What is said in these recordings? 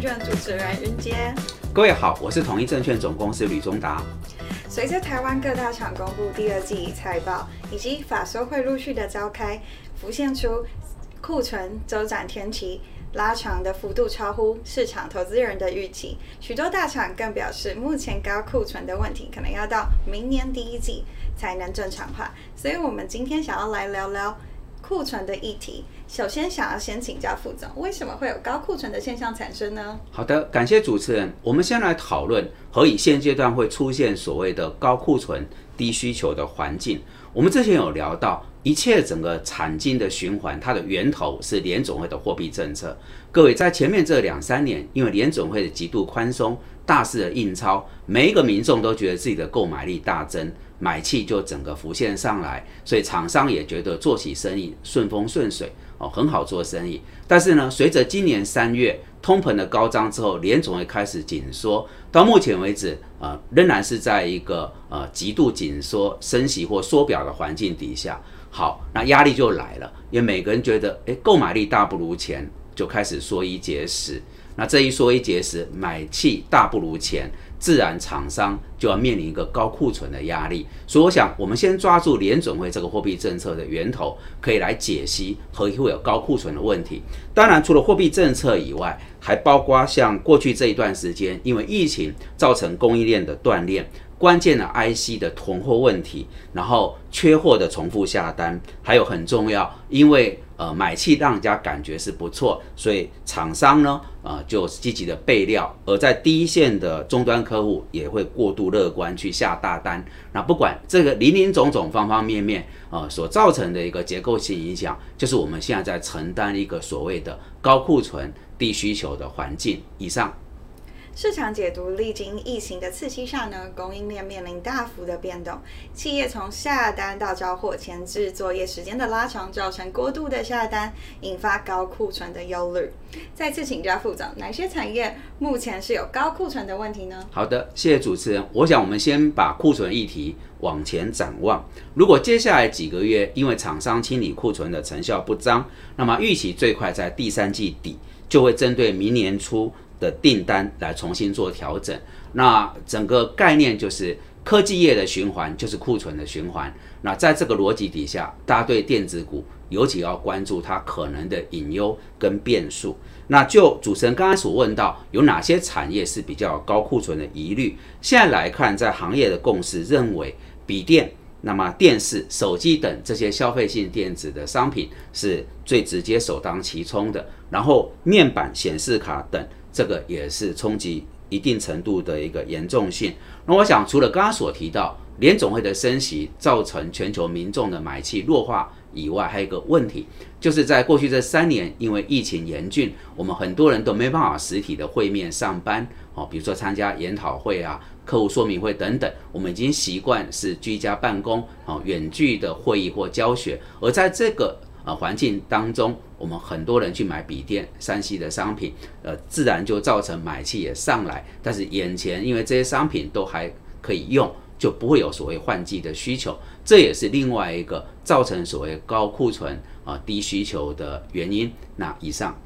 证券主持人云杰。各位好，我是统一证券总公司吕中达。随着台湾各大厂公布第二季财报，以及法说会陆续的召开，浮现出库存周转天期拉长的幅度超乎市场投资人的预期。许多大厂更表示，目前高库存的问题可能要到明年第一季才能正常化。所以，我们今天想要来聊聊库存的议题。首先，想要先请教副总，为什么会有高库存的现象产生呢？好的，感谢主持人。我们先来讨论何以现阶段会出现所谓的高库存、低需求的环境。我们之前有聊到，一切整个产经的循环，它的源头是联总会的货币政策。各位在前面这两三年，因为联总会的极度宽松、大肆的印钞，每一个民众都觉得自己的购买力大增。买气就整个浮现上来，所以厂商也觉得做起生意顺风顺水哦，很好做生意。但是呢，随着今年三月通膨的高涨之后，联总会开始紧缩，到目前为止，呃，仍然是在一个呃极度紧缩、升息或缩表的环境底下。好，那压力就来了，因为每个人觉得，诶，购买力大不如前，就开始缩衣节食。那这一缩衣节食，买气大不如前。自然厂商就要面临一个高库存的压力，所以我想，我们先抓住联准会这个货币政策的源头，可以来解析何以会有高库存的问题。当然，除了货币政策以外，还包括像过去这一段时间，因为疫情造成供应链的断裂。关键的 IC 的囤货问题，然后缺货的重复下单，还有很重要，因为呃买气让人家感觉是不错，所以厂商呢呃就积极的备料，而在第一线的终端客户也会过度乐观去下大单。那不管这个林林总总方方面面呃所造成的一个结构性影响，就是我们现在在承担一个所谓的高库存、低需求的环境以上。市场解读历经疫情的刺激下呢，供应链面临大幅的变动，企业从下单到交货前置作业时间的拉长，造成过度的下单，引发高库存的忧虑。再次请教副总，哪些产业目前是有高库存的问题呢？好的，谢谢主持人。我想我们先把库存议题往前展望。如果接下来几个月因为厂商清理库存的成效不彰，那么预期最快在第三季底就会针对明年初。的订单来重新做调整，那整个概念就是科技业的循环就是库存的循环。那在这个逻辑底下，大家对电子股尤其要关注它可能的隐忧跟变数。那就主持人刚才所问到，有哪些产业是比较高库存的疑虑？现在来看，在行业的共识认为，笔电、那么电视、手机等这些消费性电子的商品是最直接首当其冲的，然后面板、显示卡等。这个也是冲击一定程度的一个严重性。那我想，除了刚刚所提到联总会的升息造成全球民众的买气弱化以外，还有一个问题，就是在过去这三年，因为疫情严峻，我们很多人都没办法实体的会面上班哦，比如说参加研讨会啊、客户说明会等等，我们已经习惯是居家办公哦、远距的会议或教学，而在这个啊环境当中。我们很多人去买笔电、三 C 的商品，呃，自然就造成买气也上来。但是眼前因为这些商品都还可以用，就不会有所谓换季的需求，这也是另外一个造成所谓高库存啊、低需求的原因。那以上，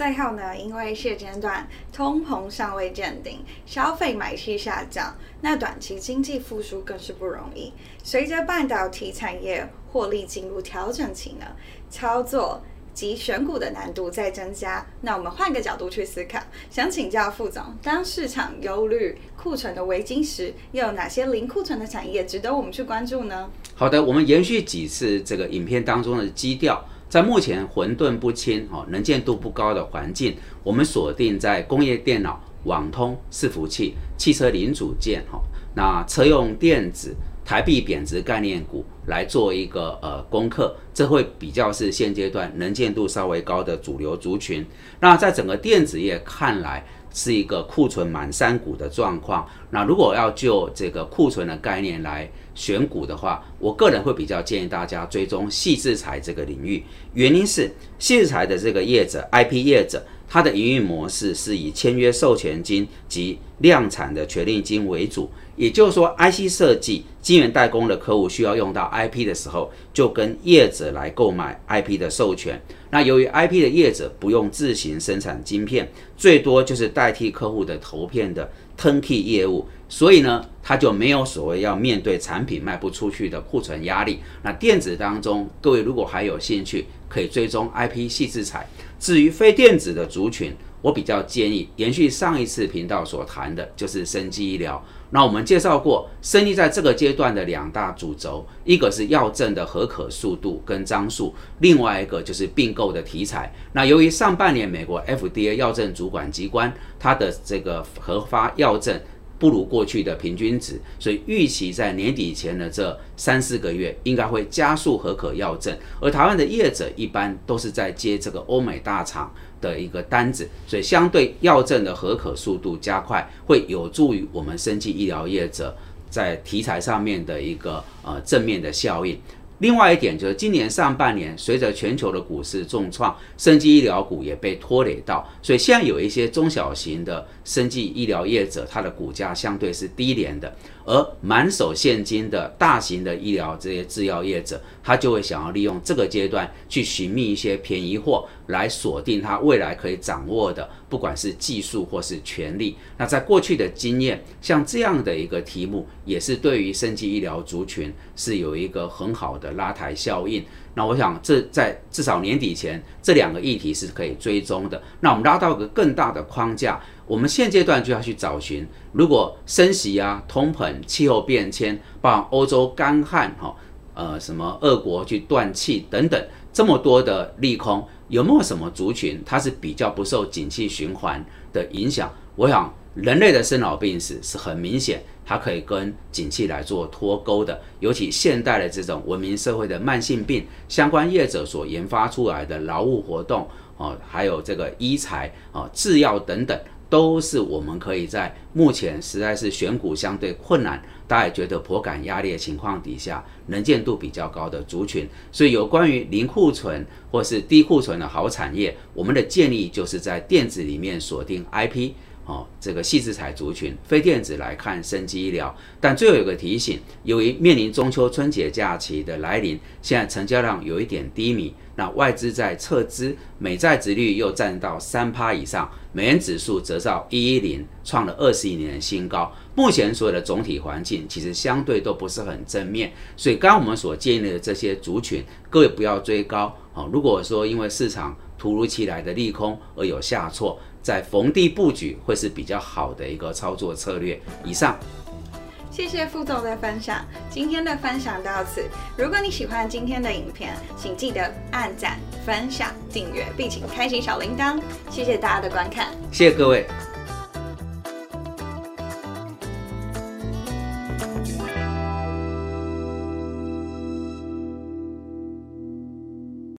最后呢，因为现阶段通膨尚未见顶，消费买气下降，那短期经济复苏更是不容易。随着半导体产业获利进入调整期呢，操作。及选股的难度在增加，那我们换个角度去思考，想请教副总，当市场忧虑库存的危机时，又有哪些零库存的产业值得我们去关注呢？好的，我们延续几次这个影片当中的基调，在目前混沌不清、哦能见度不高的环境，我们锁定在工业电脑、网通、伺服器、汽车零组件、哈那车用电子。台币贬值概念股来做一个呃功课，这会比较是现阶段能见度稍微高的主流族群。那在整个电子业看来是一个库存满山股的状况。那如果要就这个库存的概念来选股的话，我个人会比较建议大家追踪细制材这个领域。原因是细制材的这个业者 IP 业者，它的营运模式是以签约授权金及量产的权利金为主。也就是说，IC 设计、晶圆代工的客户需要用到 IP 的时候，就跟业者来购买 IP 的授权。那由于 IP 的业者不用自行生产晶片，最多就是代替客户的投片的 turnkey 业务，所以呢，它就没有所谓要面对产品卖不出去的库存压力。那电子当中，各位如果还有兴趣，可以追踪 IP 细制材。至于非电子的族群，我比较建议延续上一次频道所谈的，就是生机医疗。那我们介绍过，生技在这个阶段的两大主轴，一个是药证的合可速度跟张数，另外一个就是并购的题材。那由于上半年美国 FDA 药证主管机关它的这个核发药证。不如过去的平均值，所以预期在年底前的这三四个月，应该会加速合可药证。而台湾的业者一般都是在接这个欧美大厂的一个单子，所以相对药证的合可速度加快，会有助于我们生技医疗业者在题材上面的一个呃正面的效应。另外一点就是，今年上半年随着全球的股市重创，生技医疗股也被拖累到，所以现在有一些中小型的生技医疗业者，它的股价相对是低廉的。而满手现金的大型的医疗这些制药业者，他就会想要利用这个阶段去寻觅一些便宜货，来锁定他未来可以掌握的，不管是技术或是权利。那在过去的经验，像这样的一个题目，也是对于生级医疗族群是有一个很好的拉抬效应。那我想，这在至少年底前，这两个议题是可以追踪的。那我们拉到一个更大的框架，我们现阶段就要去找寻，如果升息啊、通膨、气候变迁，包括欧洲干旱、哈呃什么俄国去断气等等，这么多的利空，有没有什么族群它是比较不受景气循环的影响？我想。人类的生老病死是很明显，它可以跟景气来做脱钩的。尤其现代的这种文明社会的慢性病，相关业者所研发出来的劳务活动哦，还有这个医材啊、制药等等，都是我们可以在目前实在是选股相对困难，大家觉得颇感压力的情况底下，能见度比较高的族群。所以有关于零库存或是低库存的好产业，我们的建议就是在电子里面锁定 IP。哦，这个细资材族群，非电子来看生机医疗，但最后有个提醒，由于面临中秋春节假期的来临，现在成交量有一点低迷，那外资在撤资，美债值率又占到三趴以上，美元指数则到一一零，创了二十一年的新高。目前所有的总体环境其实相对都不是很正面，所以刚刚我们所建议的这些族群，各位不要追高。哦，如果说因为市场突如其来的利空而有下挫。在逢低布局会是比较好的一个操作策略。以上，谢谢副总的分享。今天的分享到此。如果你喜欢今天的影片，请记得按赞、分享、订阅，并请开启小铃铛。谢谢大家的观看，谢谢各位。